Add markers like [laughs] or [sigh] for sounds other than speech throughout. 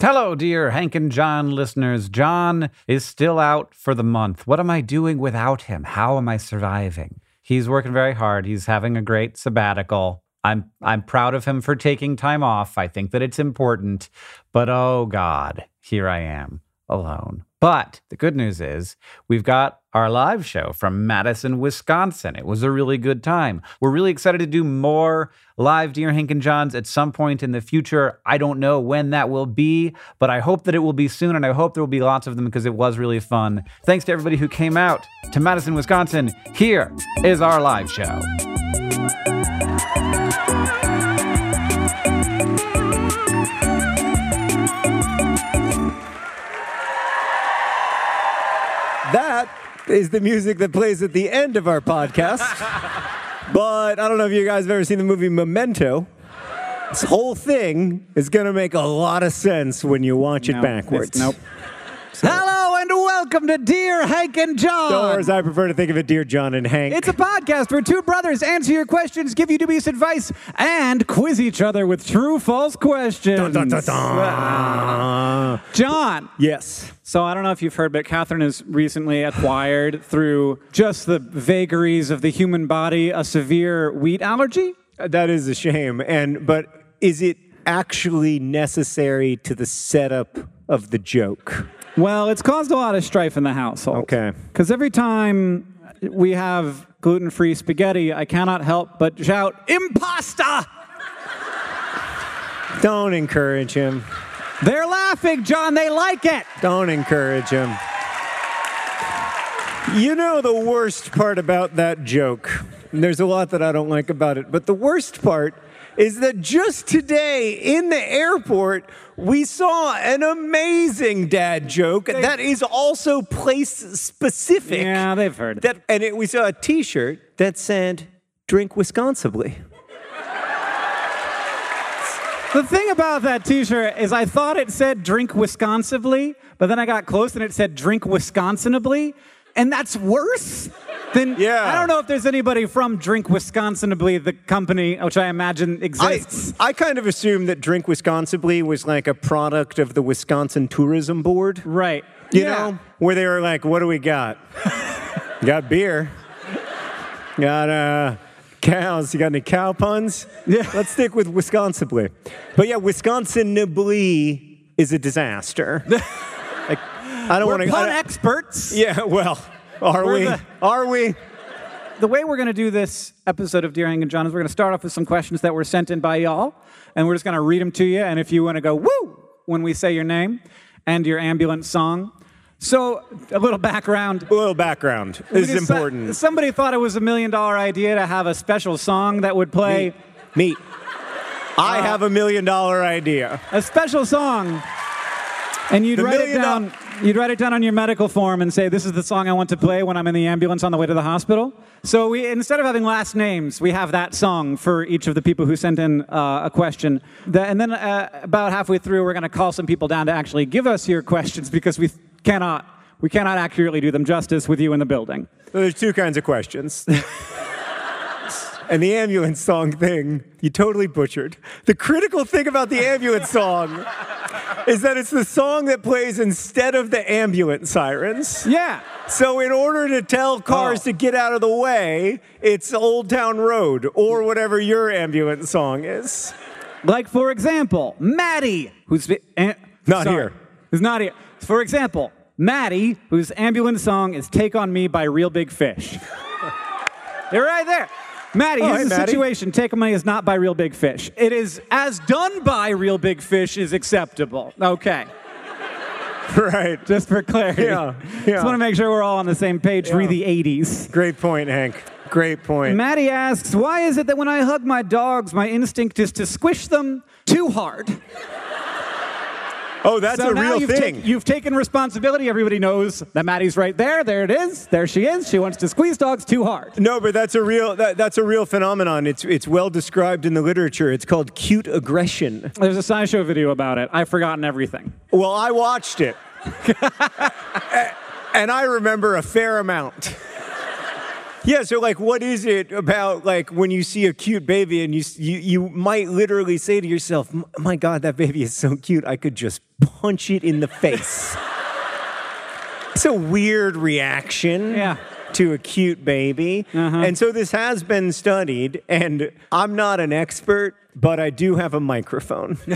Hello, dear Hank and John listeners. John is still out for the month. What am I doing without him? How am I surviving? He's working very hard. He's having a great sabbatical. I'm I'm proud of him for taking time off. I think that it's important. But oh god, here I am alone. But the good news is we've got our live show from Madison, Wisconsin. It was a really good time. We're really excited to do more live Dear Hank and Johns at some point in the future. I don't know when that will be, but I hope that it will be soon, and I hope there will be lots of them because it was really fun. Thanks to everybody who came out to Madison, Wisconsin. Here is our live show. That is the music that plays at the end of our podcast. [laughs] but I don't know if you guys have ever seen the movie Memento. This whole thing is going to make a lot of sense when you watch it backwards. Nope. Hello and welcome to Dear Hank and John. Or as I prefer to think of it, Dear John and Hank. It's a podcast where two brothers answer your questions, give you dubious advice, and quiz each other with true false questions. Dun, dun, dun, dun. [laughs] John. Yes. So I don't know if you've heard, but Catherine has recently acquired through just the vagaries of the human body a severe wheat allergy. Uh, that is a shame. And but is it actually necessary to the setup of the joke? Well, it's caused a lot of strife in the household. Okay. Because every time we have gluten-free spaghetti, I cannot help but shout "Impasta!" Don't encourage him. They're laughing, John. They like it. Don't encourage him. You know the worst part about that joke. There's a lot that I don't like about it, but the worst part is that just today in the airport, we saw an amazing dad joke that is also place specific. Yeah, they've heard. That and it, we saw a T-shirt that said "Drink Wisconsibly." The thing about that T-shirt is, I thought it said "Drink Wisconsinably," but then I got close and it said "Drink Wisconsinably," and that's worse. Than Yeah. I don't know if there's anybody from Drink Wisconsinably, the company, which I imagine exists. I kind of assumed that Drink Wisconsibly was like a product of the Wisconsin Tourism Board. right. You Yeah. know, where they were like, "What do we got? [laughs] got beer. Got uh, cows. You got any cow puns? Yeah. [laughs] Let's stick with Wisconsinably. But yeah, Wisconsinably is a disaster. [laughs] like, I don't want to. pun experts. Yeah, well, are We're we? the- Are we? The way we're going to do this episode of Dear Hank and John is we're going to start off with some questions that were sent in by y'all, and we're just going to read them to you. And if you want to go woo when we say your name and your ambulance song. So, a little background. A little background. Is important. Somebody thought it was a million dollar idea to have a special song that would play. Meat. I uh, have a million dollar idea. a special song. And you'd The write it down. You'd write it down on your medical form and say, "This is the song I want to play when I'm in the ambulance on the way to the hospital." So we, instead of having last names, we have that song for each of the people who sent in uh, a question. That, and then uh, about halfway through, we're going to call some people down to actually give us your questions because we cannot we cannot accurately do them justice with you in the building. So there's two kinds of questions. [laughs] and the ambulance song thing, you totally butchered. The critical thing about the ambulance song is that it's the song that plays instead of the ambulance sirens. Yeah. So in order to tell cars Oh. to get out of the way, it's Old Town Road or whatever your ambulance song is. Like, for example, Maddie, who's eh, Not sorry, here. Who's not here. For example, Maddie, whose ambulance song is "Take on Me" by Reel Big Fish. [laughs] They're right there. Maddie, Oh, here's hey, the Maddie. situation. Take on Me is not by Reel Big Fish. It is as done by Reel Big Fish is acceptable. Okay, [laughs] Right. just for clarity. Yeah, Just want to make sure we're all on the same page. Re Yeah. the 80s. Great point, Hank. Great point. Maddie asks, why is it that when I hug my dogs, my instinct is to squish them too hard? Oh, that's so a real you've, thing. tak- you've taken responsibility. Everybody knows that Maddie's right there. There it is. There she is. She wants to squeeze dogs too hard. No, but that's a real that, that's a real phenomenon. It's it's well described in the literature. It's called cute aggression. There's a SciShow video about it. I've forgotten everything. Well, I watched it, [laughs] and I remember a fair amount. [laughs] Yeah, so like, what is it about like when you see a cute baby and you you you might literally say to yourself, "M- "My God, that baby is so cute. I could just punch it in the face." [laughs] it's a weird reaction. Yeah. To a cute baby. Uh-huh. And so this has been studied, and I'm not an expert, but I do have a microphone. [laughs]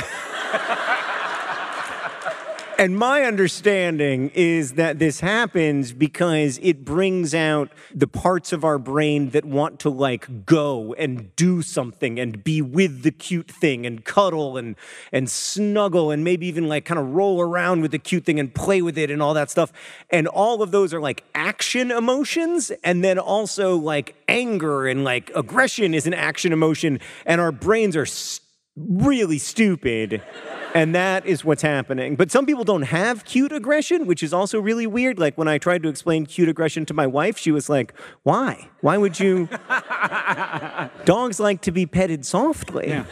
And my understanding is that this happens because it brings out the parts of our brain that want to like go and do something and be with the cute thing and cuddle and and snuggle and maybe even like kind of roll around with the cute thing and play with it and all that stuff. And all of those are like action emotions and then also like anger and like aggression is an action emotion and our brains are st- really stupid. And that is what's happening. But some people don't have cute aggression, which is also really weird. Like when I tried to explain cute aggression to my wife, she was like, Why? Why would you? [laughs] Dogs like to be petted softly. Yeah.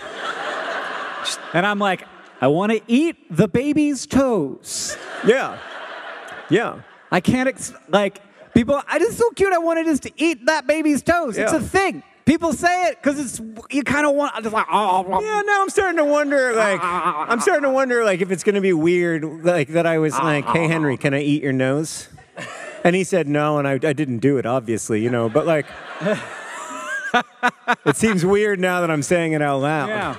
And I'm like, I want to eat the baby's toes. Yeah. Yeah. I can't, ex- like, people, I just so cute. I wanted just to eat that baby's toes. It's a thing. People say it because it's, you kind of want, just like, oh, oh, Yeah, now I'm starting to wonder, like, [laughs] I'm starting to wonder, like, if it's going to be weird, like, that I was like, hey, Henry, can I eat your nose? And he said no, and I, I didn't do it, obviously, you know, but like, [laughs] it seems weird now that I'm saying it out loud. yeah.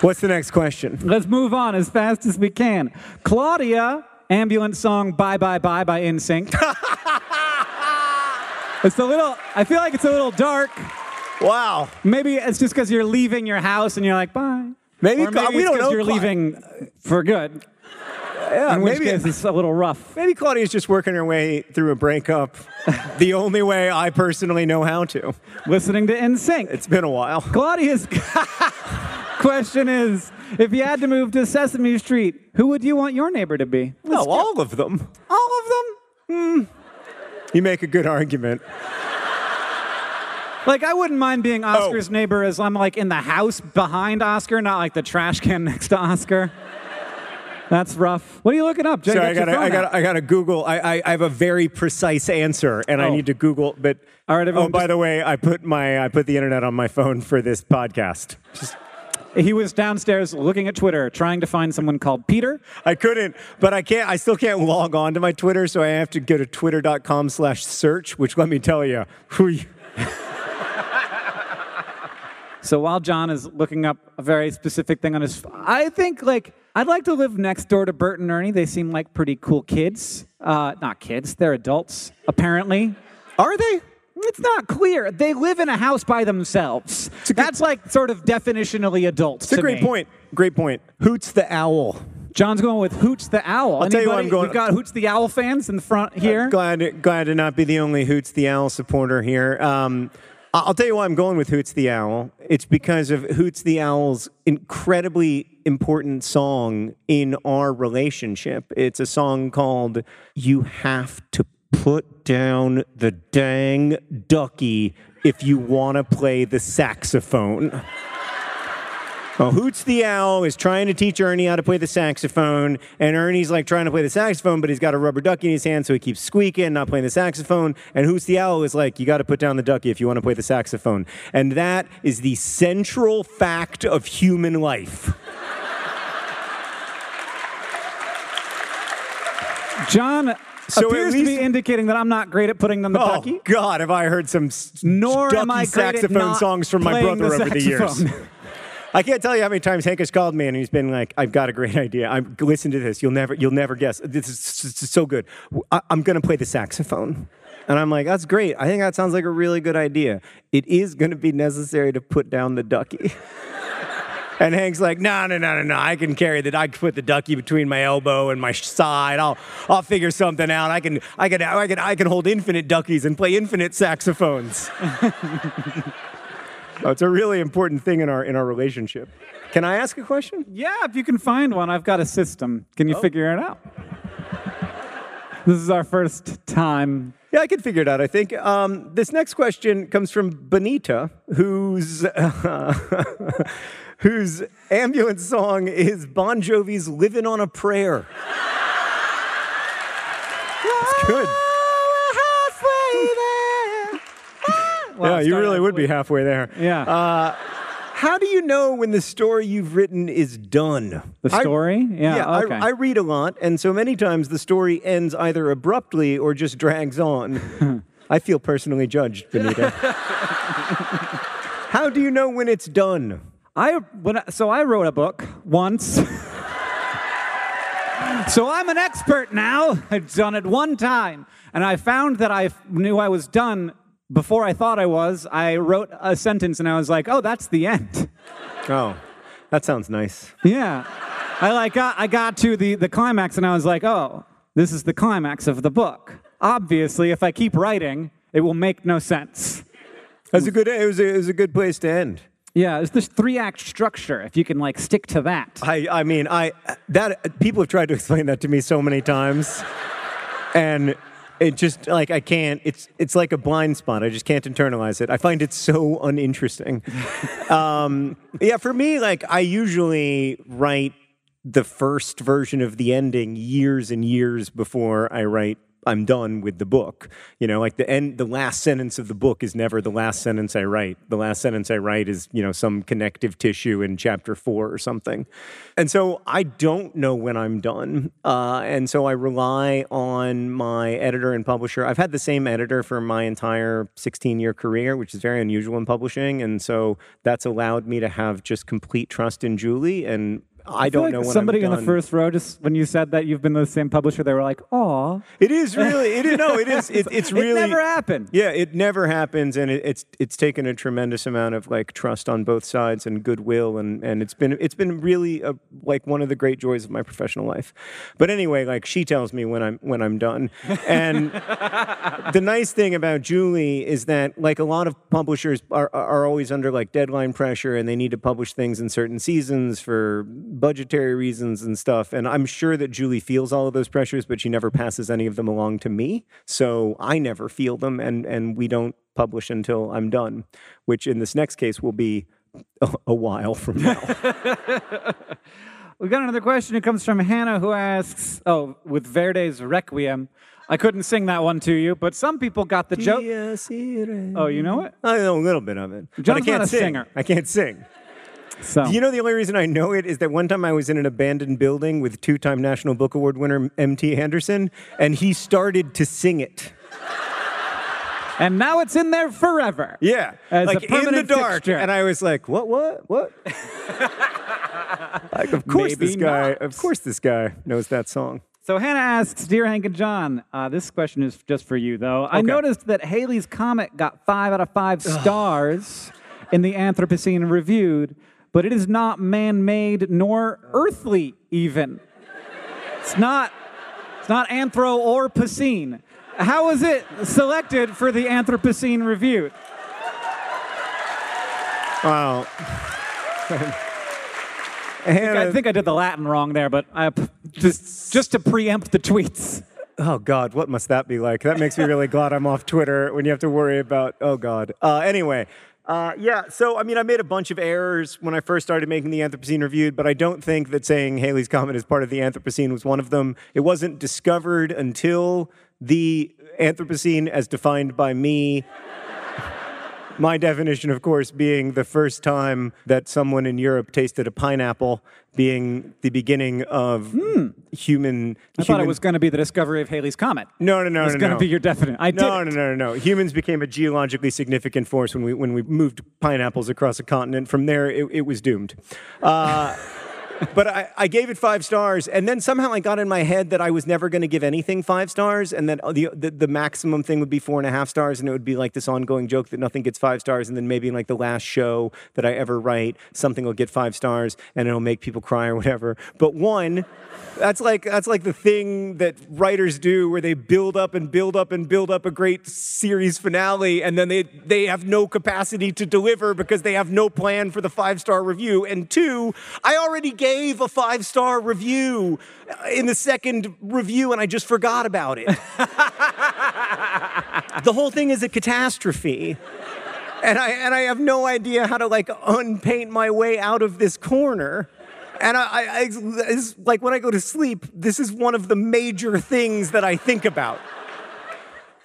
What's the next question? Let's move on as fast as we can. Claudia, ambulance song Bye Bye Bye by NSYNC. [laughs] it's a little, I feel like it's a little dark. Wow. Maybe it's just because you're leaving your house and you're like, bye. Maybe or maybe Cla- we don't know you're Cla- leaving for good. Yeah, In which maybe, case, it's a little rough. maybe Claudia's just working her way through a breakup the only way I personally know how to. Listening to NSYNC. It's been a while. Claudia's [laughs] question is if you had to move to Sesame Street, who would you want your neighbor to be? Oh, no, all of them. All of them? Hmm. You make a good argument. Like, I wouldn't mind being Oh. Oscar's neighbor as I'm like in the house behind Oscar, not like the trash can [laughs] next to Oscar. That's rough. What are you looking up, Jay? Sorry, I gotta, I gotta. I gotta Google. I, I, I have a very precise answer, and I Oh. need to Google. But All right, everyone. oh, by just- the way, I put my, I put the internet on my phone for this podcast. He was downstairs looking at Twitter, trying to find someone called Peter. I couldn't, but I can't. I still can't log on to my Twitter, so I have to go to twitter.com/search. Which, let me tell you, [laughs] So while John is looking up a very specific thing on his, I think like I'd like to live next door to Bert and Ernie. They seem like pretty cool kids. Uh, not kids, they're adults apparently. are they? It's not clear. They live in a house by themselves. That's like sort of definitionally adults. It's a to great me. point. Great point. Hoots the owl. John's going with Hoots the Owl. I'll tell you what I'm going- We've got Hoots the Owl fans in the front here. Glad, glad to not be the only Hoots the Owl supporter here. Um, I- I'll tell you why I'm going with Hoots the Owl. It's because of Hoots the Owl's incredibly important song in our relationship. It's a song called You Have to Put Down the Dang Ducky If You Want to Play the Saxophone. Oh. Well, Hoots the Owl is trying to teach Ernie how to play the saxophone, and Ernie's like trying to play the saxophone, but he's got a rubber ducky in his hand, so he keeps squeaking, not playing the saxophone. And Hoots the Owl is like, you got to put down the ducky if you want to play the saxophone. And that is the central fact of human life. John So appears to be indicating that I'm not great at putting them the ducky. Oh, ducky. God, have I heard some Nor ducky am I saxophone songs from my brother the over the years. [laughs] [laughs] I can't tell you how many times Hank has called me and he's been like, "I've got a great idea. I'm listen to this. You'll never, you'll never guess. This is s- s- so good. I, I'm going to play the saxophone." And I'm like, "That's great. I think that sounds like a really good idea. It is going to be necessary to put down the ducky." [laughs] And Hank's like, no, no, no, no, no. I can carry that. I can put the ducky between my elbow and my side. I'll, I'll figure something out. I can, I can, I can, I can hold infinite duckies and play infinite saxophones. [laughs] Oh, it's a really important thing in our in our relationship. Can I ask a question? Yeah, if you can find one, I've got a system. Can Oh. you figure it out? This is our first time. Yeah, I can figure it out. I think um, this next question comes from Benita, whose [laughs] whose ambulance song is Bon Jovi's "Living on a Prayer." It's good. [laughs] Yeah, you really would be halfway there. Yeah. Uh, how do you know when the story you've written is done? The I- story? Yeah, yeah. okay. I, I read a lot, and so many times the story ends either abruptly or just drags on. [laughs] I feel personally judged, Benita. [laughs] how do you know when it's done? I when I, so I wrote a book once. [laughs] so I'm an expert now. I've done it one time, and I found that I knew I was done before I thought I was. I wrote a sentence, and I was like, "Oh, that's the end." [laughs] Oh, that sounds nice. Yeah, I like got, I got to the the climax, and I was like, "Oh, this is the climax of the book." Obviously, if I keep writing, it will make no sense. That's a good. It was a, it was a good place to end. Yeah, it's this three act structure. If you can like stick to that. I, I mean, I that people have tried to explain that to me so many times, and it just like I can't. It's it's like a blind spot. I just can't internalize it. I find it so uninteresting. [laughs] um, yeah, for me, like I usually write the first version of the ending years and years before I write. I'm done with the book. You know, like the end, the last sentence of the book is never the last sentence I write. The last sentence I write is, you know, some connective tissue in chapter four or something. And so I don't know when I'm done. Uh, and so I rely on my editor and publisher. I've had the same editor for my entire 16 year career, which is very unusual in publishing. And so that's allowed me to have just complete trust in Julie. And I, feel don't like know when somebody in the first row just when you said that you've been the same publisher, they were like, "Aw, It is [laughs] really. It is no. It is. It, it's really. it never happened." Yeah, it never happens, and it, it's it's taken a tremendous amount of like trust on both sides and goodwill, and and it's been it's been really a, like one of the great joys of my professional life. But anyway, like she tells me when I'm when I'm done, and [laughs] the nice thing about Julie is that like a lot of publishers are are always under like deadline pressure, and they need to publish things in certain seasons for budgetary reasons and stuff. And I'm sure that Julie feels all of those pressures, but she never passes any of them along to me. So I never feel them, and and we don't publish until I'm done, which in this next case will be a, a while from now. [laughs] We got another question. It comes from Hannah, who asks, "Oh, with Verdi's Requiem, I couldn't sing that one to you, but some people got the joke. Oh, you know it? I know a little bit of it, but I John's can't not a sing. singer. I can't sing. So You know, the only reason I know it is that one time I was in an abandoned building with two time National Book Award winner M.T. Anderson, and he started to sing it. and now it's in there forever. Yeah. As a like in the dark. fixture. And I was like, what, what, what? [laughs] like, of course Maybe this guy, not. of course this guy knows that song. So Hannah asks, "Dear Hank and John, uh, this question is just for you, though. I noticed that Halley's Comet got five out of five stars in the Anthropocene reviewed, but it is not man-made nor earthly, even. It's not. It's not anthro or Pacine. How was it selected for the Anthropocene review? Wow. I Hannah, think I did the Latin wrong there, but I, just just to preempt the tweets. oh God, what must that be like? That makes me really [laughs] glad I'm off Twitter when you have to worry about. Oh God. Uh, anyway. Uh, yeah, so I mean, I made a bunch of errors when I first started making the Anthropocene Reviewed, but I don't think that saying Halley's Comet is part of the Anthropocene was one of them. It wasn't discovered until the Anthropocene, as defined by me, my definition, of course, being the first time that someone in Europe tasted a pineapple, being the beginning of human. Hmm. I thought it was going to be the discovery of Halley's Comet. No, no, no, It's no. going to no. be your definite. I No, did. no, no, no, no. Humans became a geologically significant force when we when we moved pineapples across a continent. From there, it, it was doomed. Uh, but I, I gave it five stars, and then somehow I got in my head that I was never going to give anything five stars, and that uh, the, the the maximum thing would be four and a half stars, and it would be like this ongoing joke that nothing gets five stars, and then maybe in like the last show that I ever write, something will get five stars, and it'll make people cry or whatever. But one. That's like that's like the thing that writers do where they build up and build up and build up a great series finale and then they they have no capacity to deliver because they have no plan for the five-star review. And two, I already gave a five-star review uh, in the second review and I just forgot about it. [laughs] the whole thing is a catastrophe. And I and I have no idea how to like unpaint my way out of this corner. And I, I, I like when I go to sleep, this is one of the major things that I think about.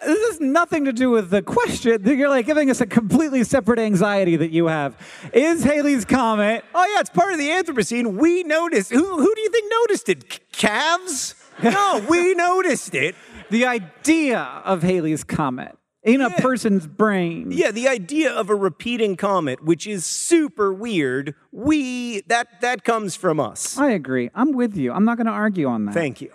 This has nothing to do with the question. [laughs] You're like giving us a completely separate anxiety that you have. Is Halley's Comet Oh yeah, it's part of the Anthropocene. We noticed. Who, who do you think noticed it? C- Calves? No, [laughs] we noticed it. the idea of Halley's Comet in a person's brain? Yeah, the idea of a repeating comet, which is super weird. We that that comes from us. I agree. I'm with you. I'm not going to argue on that. Thank you.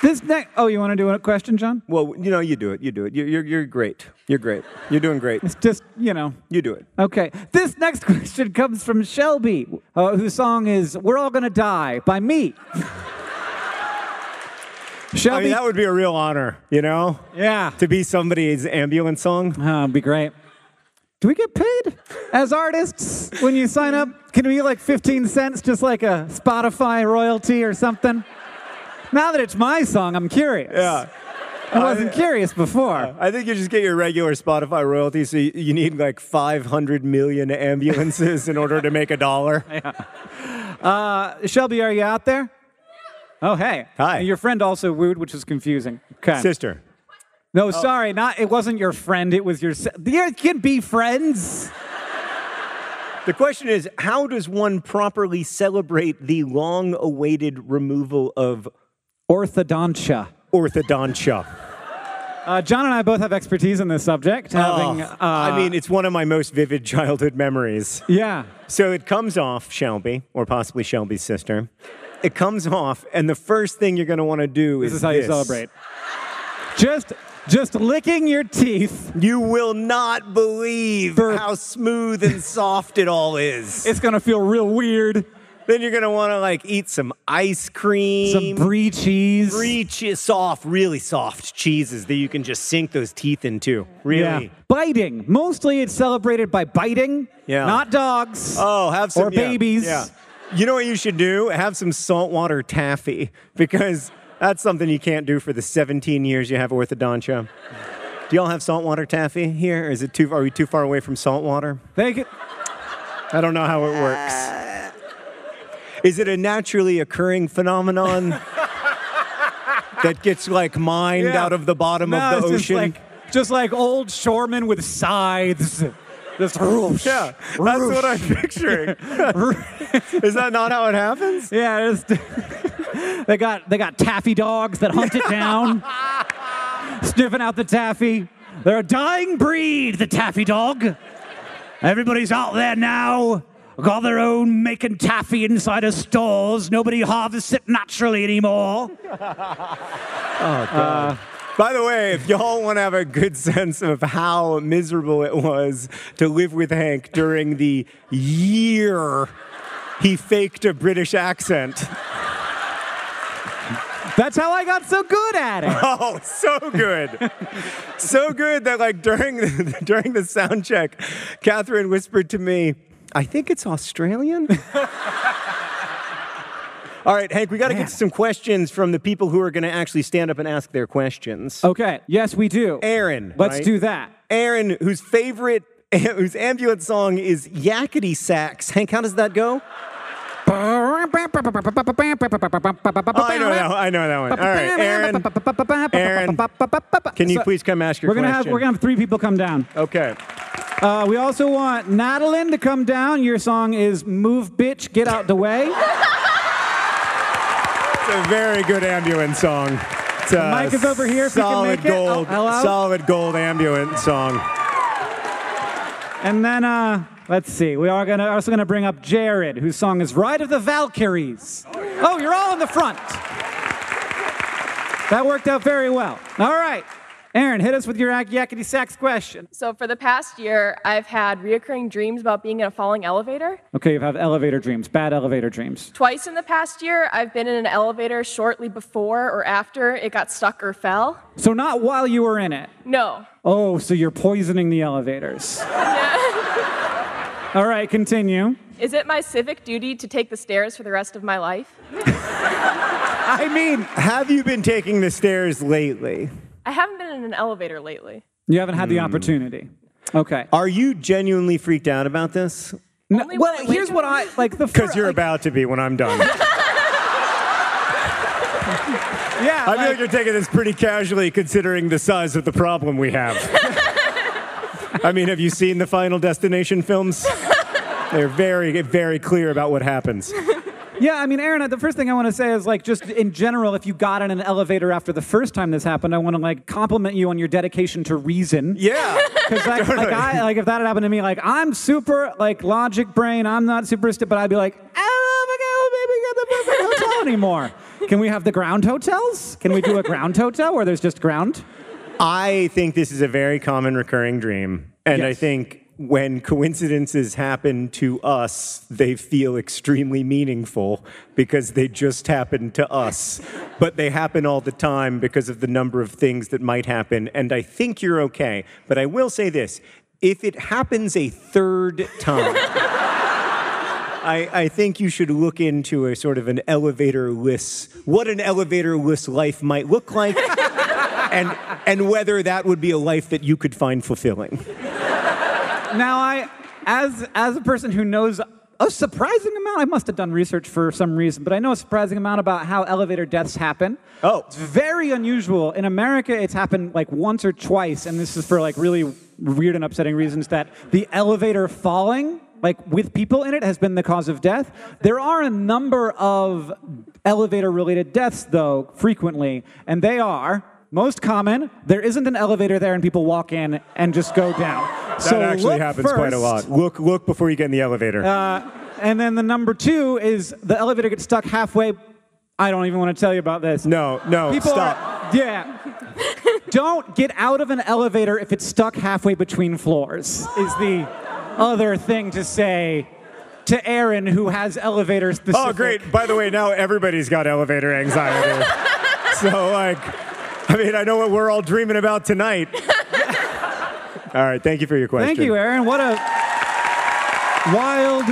This next. Oh, you want to do a question, John? Well, you know, you do it. You do it. You're, you're, you're great. You're great. You're doing great. It's just you know. You do it. Okay. This next [laughs] question comes from Shelby, uh, whose song is "We're All Gonna Die" by me. [laughs] I Shelby. mean, that would be a real honor, you know, yeah. to be somebody's ambulance song. Oh, it'd be great. Do we get paid as artists when you sign up? Can we get like 15 cents, just like a Spotify royalty or something? Now that it's my song, I'm curious. Yeah. I wasn't curious before. I think you just get your regular Spotify royalty, so you, you need like 500 million ambulances in order to make a dollar. [laughs] Uh Shelby, are you out there? Oh, hey. Hi. And your friend also wooed, which is confusing. Okay. Sister. No, sorry, not. It wasn't your friend. It was your. se- You can be friends. The question is how does one properly celebrate the long awaited removal of Orthodontia. orthodontia? Uh, John and I both have expertise in this subject. Having, Oh, uh, I mean, it's one of my most vivid childhood memories. yeah. So it comes off Shelby, or possibly Shelby's sister. It comes off, and the first thing you're going to want to do This is is how you celebrate. Just, just licking your teeth. You will not believe For- how smooth and soft it all is. It's gonna feel real weird. Then you're going to want to like eat some ice cream. Some brie cheese. Brie cheese, soft, really soft cheeses that you can just sink those teeth into. Really. Yeah. Biting. Mostly it's celebrated by biting. Yeah. Not dogs. Oh, have some Or yeah, babies. Yeah. You know what you should do? Have some saltwater taffy because that's something you can't do for the 17 years you have orthodontia. Do y'all have saltwater taffy here? Is it too? Are we too far away from saltwater? Thank you. I don't know how it works. Is it a naturally occurring phenomenon [laughs] that gets like mined Yeah. out of the bottom no, of the ocean? Just like, just like old shoremen with scythes. Just whoosh, [laughs] yeah, that's what I'm picturing. [laughs] Is that not how it happens? Yeah, it's, they got they got taffy dogs that hunt it down, sniffing out the taffy. They're a dying breed, the taffy dog. Everybody's out there now, got their own making taffy inside of stores. Nobody harvests it naturally anymore. [laughs] Oh, uh, By the way, if y'all want to have a good sense of how miserable it was to live with Hank during the year he faked a British accent, That's how I got so good at it. [laughs] Oh, so good. so good that like during the, [laughs] during the sound check, Catherine whispered to me, I think it's Australian. [laughs] All right, Hank, we got to get some questions from the people who are going to actually stand up and ask their questions. Okay. Yes, we do. Aaron. Let's right? do that. Aaron, whose favorite, [laughs] whose ambulance song is Yakety Sax. Hank, how does that go? Oh, I know that. I know that one. All right, Aaron. Aaron, Can you please come ask your We're gonna have question? we're gonna have three people come down. Okay. Uh, we also want Natalyn to come down. Your song is "Move, Bitch, Get Out the Way." It's a very good ambulance song. It's a mic is over here if you can solid make it. Oh, gold, solid gold ambulance song. And then uh, let's see. We are gonna also gonna bring up Jared, whose song is "Ride of the Valkyries." Oh, you're all in the front. That worked out very well. All right, Aaron, hit us with your yak- yakety sax question. So for the past year, I've had reoccurring dreams about being in a falling elevator. Okay, you have elevator dreams, bad elevator dreams. Twice in the past year, I've been in an elevator shortly before or after it got stuck or fell. So not while you were in it. No. Oh, so you're poisoning the elevators. [laughs] All right, continue. Is it my civic duty to take the stairs for the rest of my life? [laughs] I mean, Have you been taking the stairs lately? I haven't been in an elevator lately. you haven't had the Hmm. opportunity. Okay. Are you genuinely freaked out about this? No, Only well, when I here's up. what I like. The Because you're like, about to be when I'm done. [laughs] [laughs] yeah. I feel like- like you're taking this pretty casually considering the size of the problem we have. [laughs] I mean, have you seen the Final Destination films? They're very, very clear about what happens. Yeah, I mean, Aaron, the first thing I want to say is like, just in general, if you got in an elevator after the first time this happened, I want to like compliment you on your dedication to reason. Yeah. [laughs] Because like, like, I, like if that had happened to me, like I'm super like logic brain, I'm not super st- but I'd be like, I don't know if I can maybe get the perfect hotel [laughs] anymore. Can we have the ground hotels? Can we do a ground hotel where there's just ground? I think this is a very common recurring dream. And I think when coincidences happen to us, they feel extremely meaningful because they just happen to us. But they happen all the time because of the number of things that might happen. And I think you're okay. But I will say this if it happens a third time, [laughs] I, I think you should look into a sort of an elevator list, what an elevator list life might look like, [laughs] and and whether that would be a life that you could find fulfilling. Now, I, as as a person who knows a surprising amount, I must have done research for some reason, but I know a surprising amount about how elevator deaths happen. Oh. it's very unusual in America. It's happened like once or twice, and this is for like really weird and upsetting reasons. That the elevator falling. Like with people in it has been the cause of death. There are a number of elevator related deaths, though, frequently, and they are most common. There isn't an elevator there, and people walk in and just go down. That so actually look happens quite a lot. Look look before you get in the elevator. Uh, and then the number two is the elevator gets stuck halfway. I don't even want to tell you about this. no, no, People stop. Are, yeah. [laughs] don't get out of an elevator if it's stuck halfway between floors, is the other thing to say to Aaron, who has elevator specific. Oh, great. By the way, now everybody's got elevator anxiety. [laughs] so, like, I mean, I know what we're all dreaming about tonight. [laughs] all right, thank you for your question. Thank you, Aaron. What a wild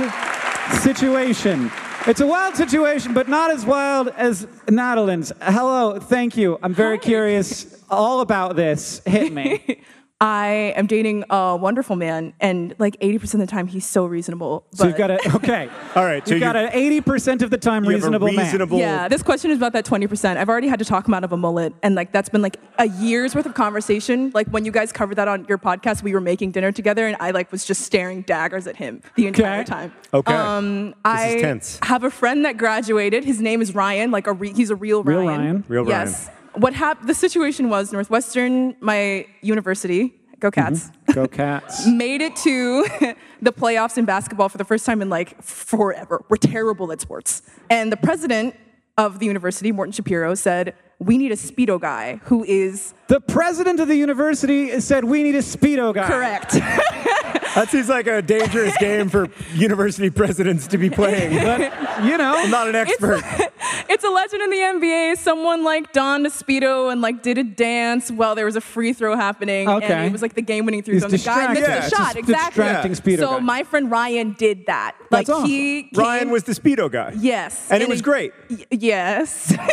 situation. It's a wild situation, but not as wild as Natalyn's. Hello, thank you. I'm very curious all about this. Hit me. [laughs] I am dating a wonderful man, and like 80% of the time, he's so reasonable. So you've got a okay. [laughs] All right, so you've got an 80% of the time You have reasonable, reasonable- yeah, this question is about that 20%. I've already had to talk him out of a mullet, and like that's been like a year's worth of conversation. Like when you guys covered that on your podcast, we were making dinner together, and I like was just staring daggers at him the entire Okay. time. Okay. Um, This I is tense. have a friend that graduated. His name is Ryan. Like a re- he's a real, Ryan. Real Ryan. Real Ryan. Real yes. What hap- The situation was Northwestern, my university. Go mm-hmm. Cats. Go Cats. [laughs] made it to [laughs] the playoffs in basketball for the first time in like forever. We're terrible at sports. And the president of the university, Morton Schapiro, said, We need a Speedo guy who is The president of the university said we need a speedo guy. correct. [laughs] That seems like a dangerous game for university presidents to be playing. But you know, I'm not an expert. [laughs] it's a legend in the NBA. Someone like donned a speedo and like did a dance while there was a free throw happening, Okay. and it was like the game-winning three throw. and The guy missed. Yeah, the shot. Exactly. distracting speedo so guy. my friend Ryan did that. That's like awesome. he came, Ryan was the speedo guy. yes, And it was great. y- yes. [laughs]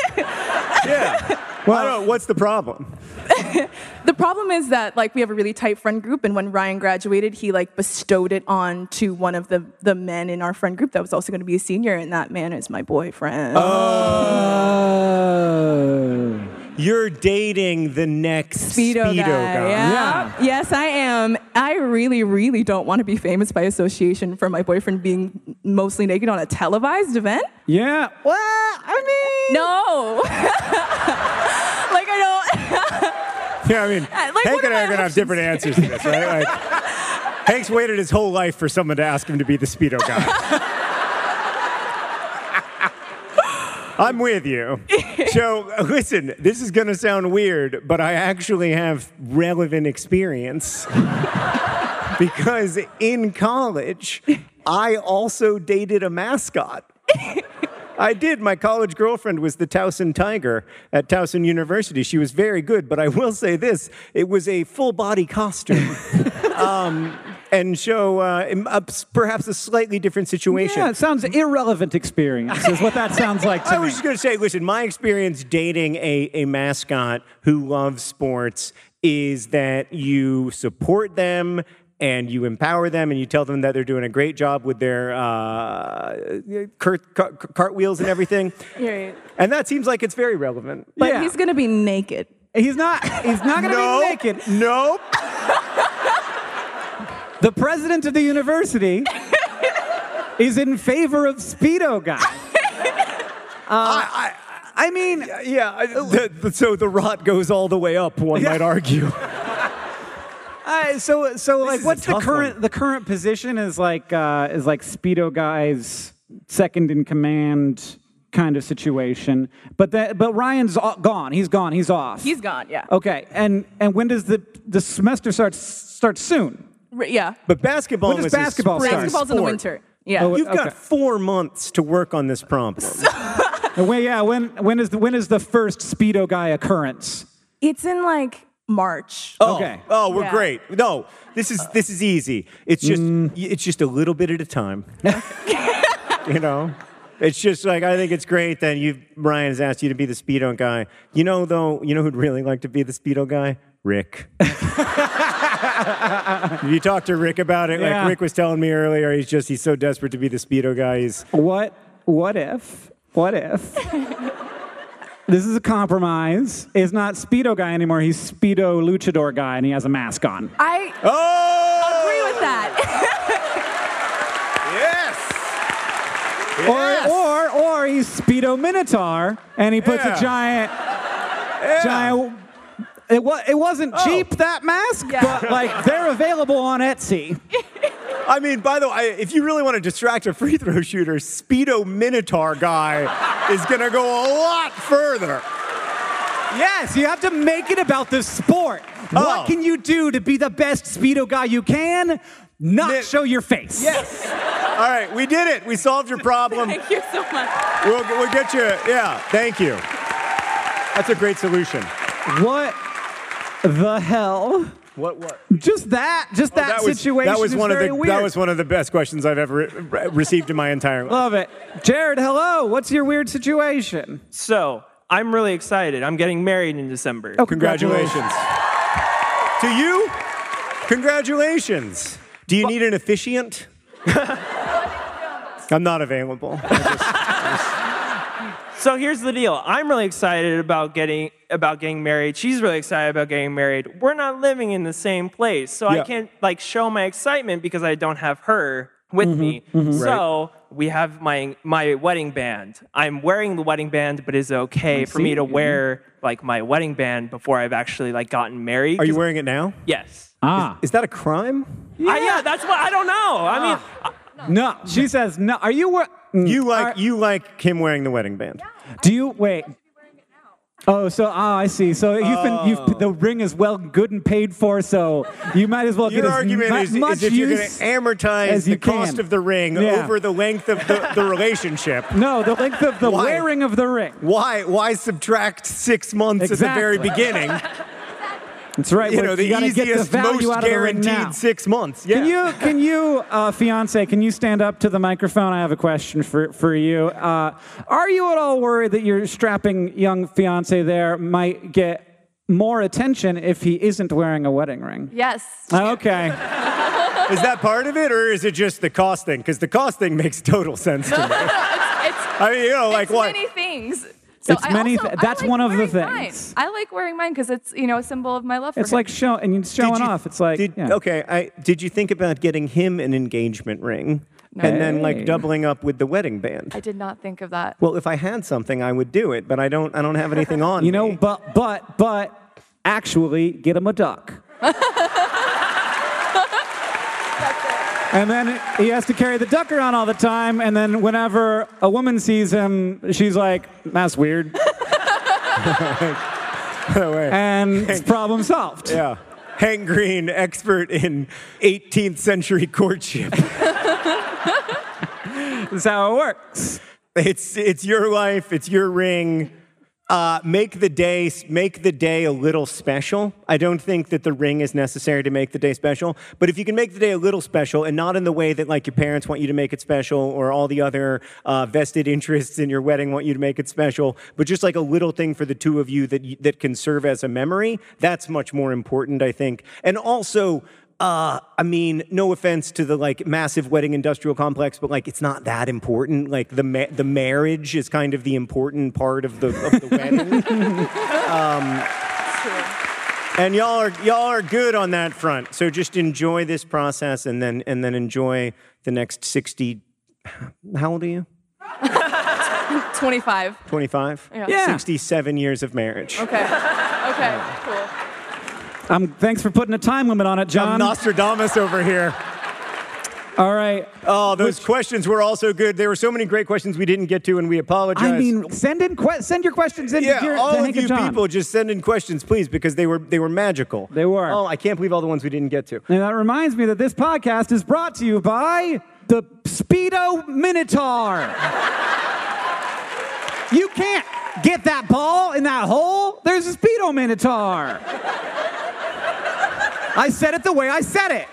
Yeah. Well, I don't know. What's the problem? [laughs] The problem is that like we have a really tight friend group, and when Ryan graduated, he like bestowed it on to one of the the men in our friend group that was also going to be a senior, and that man is my boyfriend. Oh. You're dating the next Speedo, speedo, guy. guy. Yeah. Yeah. Yes, I am. I really, really don't want to be famous by association for my boyfriend being mostly naked on a televised event. Yeah. Well, I mean, No. [laughs] like I don't. [laughs] Yeah, I mean, uh, Like, Hank and I are going to have different answers to this, right? Like, [laughs] Hank's waited his whole life for someone to ask him to be the speedo guy. I'm with you. So, listen, this is going to sound weird, but I actually have relevant experience. because in college, I also dated a mascot. I did. My college girlfriend was the Towson Tiger at Towson University. She was very good, but I will say this it was a full body costume. [laughs] um, and so, uh, uh, perhaps a slightly different situation. yeah, it sounds irrelevant experience is what that sounds like to [laughs] I me. was just going to say, listen, my experience dating a, a mascot who loves sports is that you support them and you empower them and you tell them that they're doing a great job with their uh, cart, cart, cartwheels and everything. [laughs] Right. And that seems like it's very relevant. But Yeah. he's gonna be naked. He's not. He's not going to no, be naked. Nope. [laughs] The president of the university [laughs] is in favor of speedo guy. I, I mean, yeah. The, the, so the rot goes all the way up. One Yeah. might argue. I, so so like, is a what's the current one. the current position is like uh, is like speedo guy's second in command kind of situation. But that but Ryan's gone. He's gone. He's off. He's gone. Yeah. okay. And and when does the the semester start start soon? R- yeah. But basketball When does is basketball spring start? Basketball's in the winter. Yeah. Oh, You've got four months to work on this problem. [laughs] Uh, When, yeah. When when is the when is the first speedo guy occurrence? it's in like March. Oh, Okay. Oh, we're Yeah. great. No, this is this is easy. It's just Mm. it's just a little bit at a time. [laughs] you know, it's just like I think it's great that you Ryan has asked you to be the speedo guy. You know, though, you know who'd really like to be the speedo guy? Rick. [laughs] you talked to Rick about it. Yeah. Like Rick was telling me earlier, he's just he's so desperate to be the speedo guy. He's What what if what if this is a compromise? Is not speedo guy anymore. He's speedo luchador guy, and he has a mask on. I oh agree with that. Yes. [laughs] Yes. Or, or, or he's Speedo Minotaur, and he puts Yeah. a giant, giant. It, wa- it wasn't oh. cheap that mask, Yeah. but like they're available on Etsy. [laughs] I mean, by the way, if you really want to distract a free throw shooter, Speedo Minotaur guy is going to go a lot further. Yes, you have to make it about the sport. Oh. What can you do to be the best Speedo guy you can? Not Mi- show your face. Yes. All right, we did it. We solved your problem. Thank you so much. We'll, we'll get you. Yeah, thank you. That's a great solution. What the hell? What? What? Just that, just oh, that, was, situation that was is one of the weird. that was one of the best questions I've ever re- received in my entire life. Love it. Jared, hello. What's your weird situation? So I'm really excited. I'm getting married in December. Oh, Congratulations. to you, congratulations. Do you need an officiant? [laughs] I'm not available. So here's the deal. I'm really excited about getting about getting married. She's really excited about getting married. We're not living in the same place, so Yeah. I can't like show my excitement because I don't have her with me. So we have my my wedding band. I'm wearing the wedding band, but is it okay for me to wear like my wedding band before I've actually like gotten married? Are you wearing it now? Yes. Ah. Is that a crime? Yeah. yeah, that's what I don't know. I mean, No, she says no. Are you? we- mm, You like are- you like him wearing the wedding band? Do you wait? Oh, so ah, I see. So you've been you've the ring is well good and paid for, so you might as well Your get as argument mu- is, much is that you're going use to amortize as the you cost can. of the ring Yeah. over the length of the, the relationship. [laughs] No, the length of the Why? wearing of the ring. Why why subtract six months at the very Exactly. beginning? [laughs] That's right. You know, the you gotta get the easiest, value most out of guaranteed six months. Yeah. Can you, can you, uh, fiance, can you stand up to the microphone? I have a question for, for you. Uh, are you at all worried that your strapping young fiance there might get more attention if he isn't wearing a wedding ring? Yes. Okay. [laughs] Is that part of it, or is it just the cost thing? Because the cost thing makes total sense to me. [laughs] it's, it's, I mean, you know, like it's what? many things. So It's I many also- thi- I that's like one of the wearing mine. things. I like wearing mine because it's you know a symbol of my love for It's him. like show and you're showing you- off. It's like did, yeah. okay. I did you think about getting him an engagement ring and then like doubling up with the wedding band? I did not think of that. Well, if I had something, I would do it, but I don't. I don't have anything on. [laughs] You know, me. but but but actually get him a duck. [laughs] And then he has to carry the duck around all the time. And then whenever a woman sees him, she's like, "That's weird," [laughs] and it's problem solved. yeah. Hank Green, expert in 18th century courtship. [laughs] That's how it works. It's it's your life. It's your ring. Uh, make the day make the day a little special. I don't think that the ring is necessary to make the day special. But if you can make the day a little special, and not in the way that like your parents want you to make it special, or all the other uh, vested interests in your wedding want you to make it special, but just like a little thing for the two of you that that can serve as a memory, that's much more important, I think. And also. Uh, I mean, no offense to the like massive wedding industrial complex, but like it's not that important. Like the ma- the marriage is kind of the important part of the of the wedding. [laughs] Um, and y'all are y'all are good on that front. So just enjoy this process, and then and then enjoy the next sixty. How old are you? 25. Twenty five. Yeah. Yeah. Sixty-seven years of marriage. Okay. Okay. Cool. Um, thanks for putting a time limit on it, I'm John. Nostradamus over here. all right. Oh, those questions were also good. There were so many great questions we didn't get to, and we apologize. I mean, send in que- send your questions in Yeah, to, Dear- all to of you people just send in questions, please, because they were they were magical. They were. Oh, I can't believe all the ones we didn't get to. And that reminds me that this podcast is brought to you by the Speedo Minotaur. you can't get that ball in that hole. There's a Speedo Minotaur. I said it the way I said it.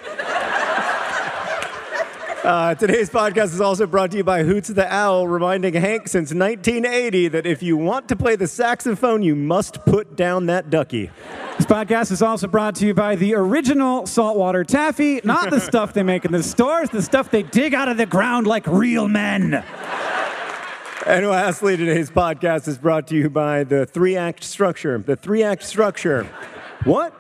Uh, today's podcast is also brought to you by Hoots the Owl, reminding Hank since 1980 that if you want to play the saxophone, you must put down that ducky. This podcast is also brought to you by the original saltwater taffy, not the stuff they make in the stores, the stuff they dig out of the ground like real men. And lastly, today's podcast is brought to you by the three act structure. The three act structure. What?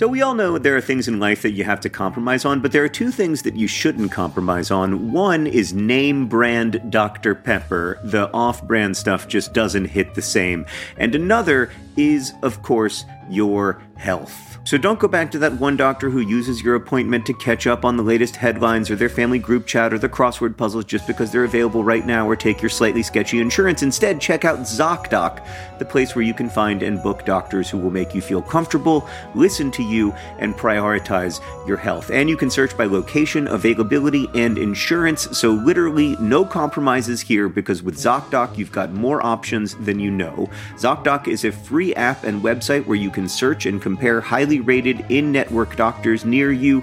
So, we all know there are things in life that you have to compromise on, but there are two things that you shouldn't compromise on. One is name brand Dr. Pepper. The off brand stuff just doesn't hit the same. And another is, of course, your health. So don't go back to that one doctor who uses your appointment to catch up on the latest headlines or their family group chat or the crossword puzzles just because they're available right now or take your slightly sketchy insurance. Instead, check out ZocDoc, the place where you can find and book doctors who will make you feel comfortable, listen to you, and prioritize your health. And you can search by location, availability, and insurance. So literally no compromises here because with ZocDoc, you've got more options than you know. ZocDoc is a free app and website where you can search and compare highly rated in network doctors near you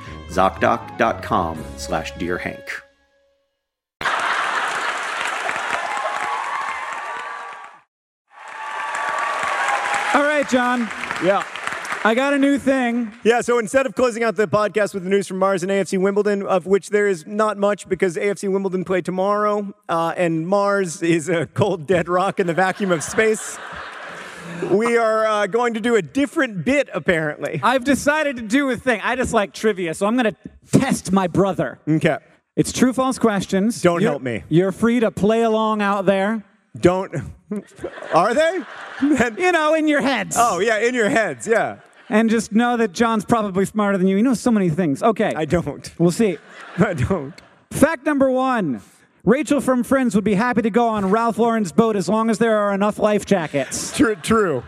ZocDoc.com slash Dear Hank. All right, John. Yeah. I got a new thing. Yeah, so instead of closing out the podcast with the news from Mars and AFC Wimbledon, of which there is not much because AFC Wimbledon play tomorrow, uh, and Mars is a cold, dead rock in the vacuum of space. We are uh, going to do a different bit, apparently. I've decided to do a thing. I just like trivia, so I'm going to test my brother. Okay. It's true false questions. Don't You're- help me. You're free to play along out there, Don't. Are they? [laughs] You know, in your heads. oh, yeah, in your heads, yeah. And just know that John's probably smarter than you. He knows so many things. Okay. I don't. We'll see. [laughs] I don't. Fact number one Rachel from Friends would be happy to go on Ralph Lauren's boat as long as there are enough life jackets. True. True.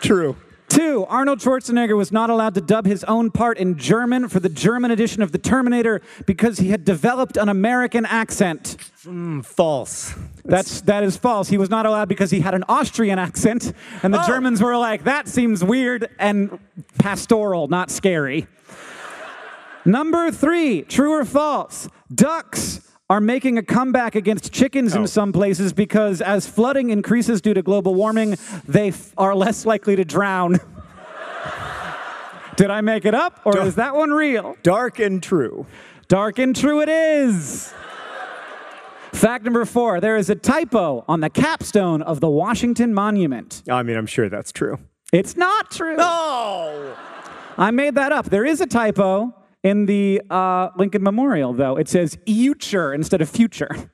True. Two, Arnold Schwarzenegger was not allowed to dub his own part in German for the German edition of The Terminator because he had developed an American accent. Hmm, false. That's that is false. He was not allowed because he had an Austrian accent, and the Oh. Germans were like, "That seems weird and pastoral, not scary." Number three, true or false? Ducks are making a comeback against chickens Oh. in some places because as flooding increases due to global warming, they f- are less likely to drown. [laughs] Did I make it up, or Duh. is that one real? Dark and true. Dark and true it is. Fact number four there is a typo on the capstone of the Washington Monument. I mean, I'm sure that's true. It's not true. Oh! I made that up. There is a typo in the uh, Lincoln Memorial, though. It says future instead of future. [laughs]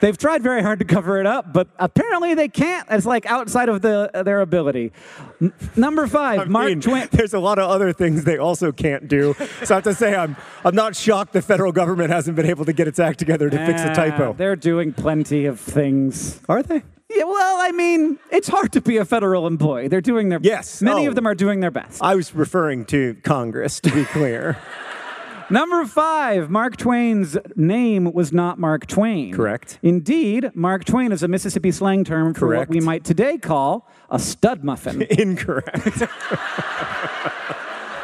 They've tried very hard to cover it up, but apparently they can't. It's like outside of the, their ability. N- number five, I Mark mean, Twain. [laughs] there's a lot of other things they also can't do. So I have to say, I'm, I'm not shocked the federal government hasn't been able to get its act together to fix a typo. They're doing plenty of things. Are they? Yeah, well, I mean, it's hard to be a federal employee. They're doing their Yes. Many Oh. of them are doing their best. I was referring to Congress, to be clear. [laughs] Number five, Mark Twain's name was not Mark Twain. Correct. Indeed, Mark Twain is a Mississippi slang term for Correct. what we might today call a stud muffin. [laughs] Incorrect. [laughs]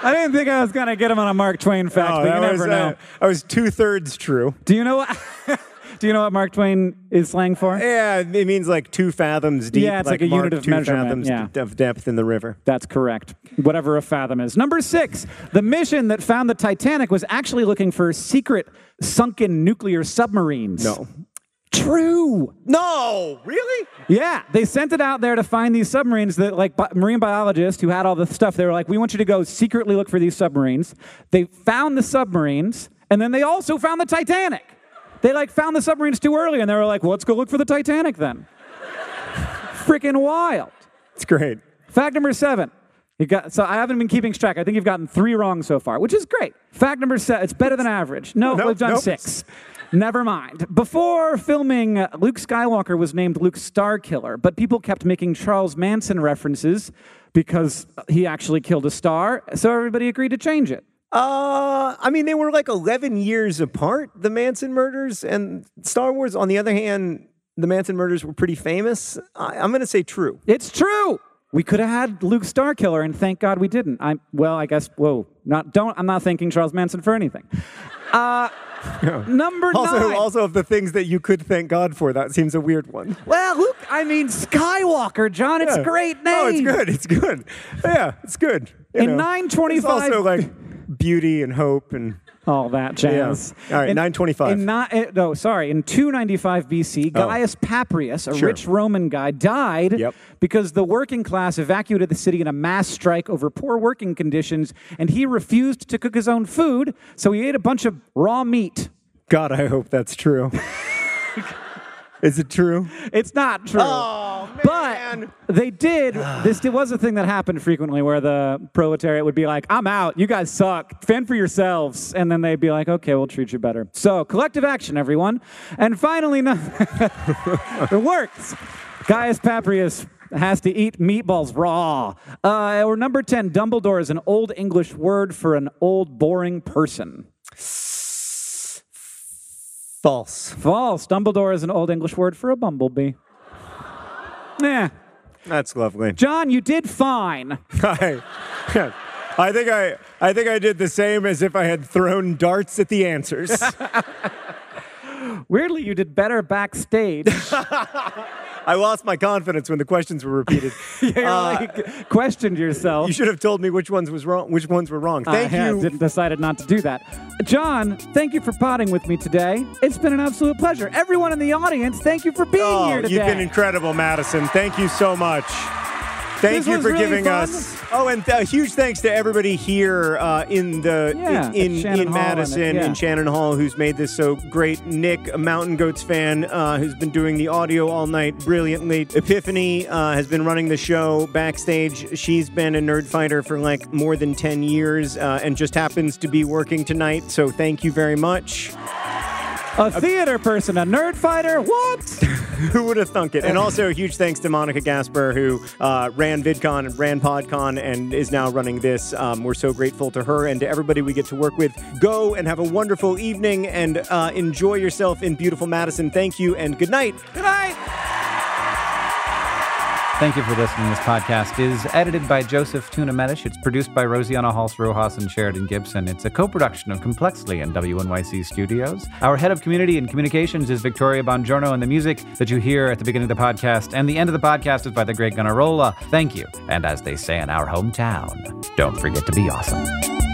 I didn't think I was going to get him on a Mark Twain fact, Oh, but you never was, uh, know. I was two thirds true. Do you know what? [laughs] Do you know what Mark Twain is slang for? Yeah, it means like two fathoms deep. Yeah, it's like a mark unit of two measurement, fathoms yeah. of depth in the river. That's correct. Whatever a fathom is. Number six, the mission that found the Titanic was actually looking for secret sunken nuclear submarines. No. True. No, really? Yeah, they sent it out there to find these submarines that, like, bi- marine biologists who had all the stuff, they were like, we want you to go secretly look for these submarines. They found the submarines, and then they also found the Titanic. They, like, found the submarines too early, and they were like, well, let's go look for the Titanic then. Freaking wild. It's great. Fact number seven. You got, so I haven't been keeping track. I think you've gotten three wrong so far, which is great. Fact number seven. It's better than average. No, Nope, we've done nope. six. Never mind. Before filming, Luke Skywalker was named Luke Starkiller, but people kept making Charles Manson references because he actually killed a star, so everybody agreed to change it. Uh, I mean, they were like 11 years apart, the Manson murders and Star Wars. On the other hand, the Manson murders were pretty famous. I, I'm going to say true. It's true. We could have had Luke Starkiller, and thank God we didn't. I well, I guess. Whoa, not don't. I'm not thanking Charles Manson for anything. Uh, [laughs] number Also, nine. also of the things that you could thank God for, that seems a weird one. Well, Luke, I mean Skywalker, John. It's a great name. Oh, it's good. It's good. Yeah, it's good. You In know. 925 It's also like beauty and hope and All that jazz. Yeah. All right, In- 925. In not, eh, no, sorry. In 295 BC, Oh. Gaius Paprius, a Sure. rich Roman guy, died Yep. because the working class evacuated the city in a mass strike over poor working conditions, and he refused to cook his own food, so he ate a bunch of raw meat. God, I hope that's true. [laughs] Is it true? It's not true. Oh, man. But they did. This was a thing that happened frequently where the proletariat would be like, I'm out. You guys suck. Fend for yourselves. And then they'd be like, okay, we'll treat you better. So, collective action, everyone. And finally, no- [laughs] it works. Gaius Paprius has to eat meatballs raw. Uh, or number 10, Dumbledore is an old English word for an old, boring person. False. False. Dumbledore is an old English word for a bumblebee. [laughs] Yeah. That's lovely. John, you did fine. [laughs] I, I think I, I think I did the same as if I had thrown darts at the answers. [laughs] Weirdly, you did better backstage. [laughs] I lost my confidence when the questions were repeated. [laughs] you Uh, like, questioned yourself. You should have told me which ones was wrong. Which ones were wrong. I Thank have you. decided not to do that. John, thank you for potting with me today. It's been an absolute pleasure. Everyone in the audience, thank you for being Oh, here today. you've been incredible, Madison. Thank you so much. Thank This you for really giving fun. us. Oh, and a huge thanks to everybody here uh, in the Yeah, in in, in and Madison yeah. in Shannon Hall, who's made this so great. Nick, a Mountain Goats fan, uh, who's been doing the audio all night brilliantly. Epiphany uh, has been running the show backstage. She's been a nerd fighter for like more than ten years, uh, and just happens to be working tonight. So thank you very much. A theater person, a nerd fighter. What? [laughs] Who would have thunk it? And also a huge thanks to Monica Gasper, who uh, ran VidCon and ran PodCon and is now running this. Um, we're so grateful to her and to everybody we get to work with. Go and have a wonderful evening and uh, enjoy yourself in beautiful Madison. Thank you and good night. Good night. Thank you for listening. This podcast is edited by Joseph Tuna Medish. It's produced by Rosianna Halse Rojas and Sheridan Gibson. It's a co production of Complexly and WNYC Studios. Our head of community and communications is Victoria Bongiorno, and the music that you hear at the beginning of the podcast and the end of the podcast is by the great Gunnarolla. Thank you. And as they say in our hometown, don't forget to be awesome.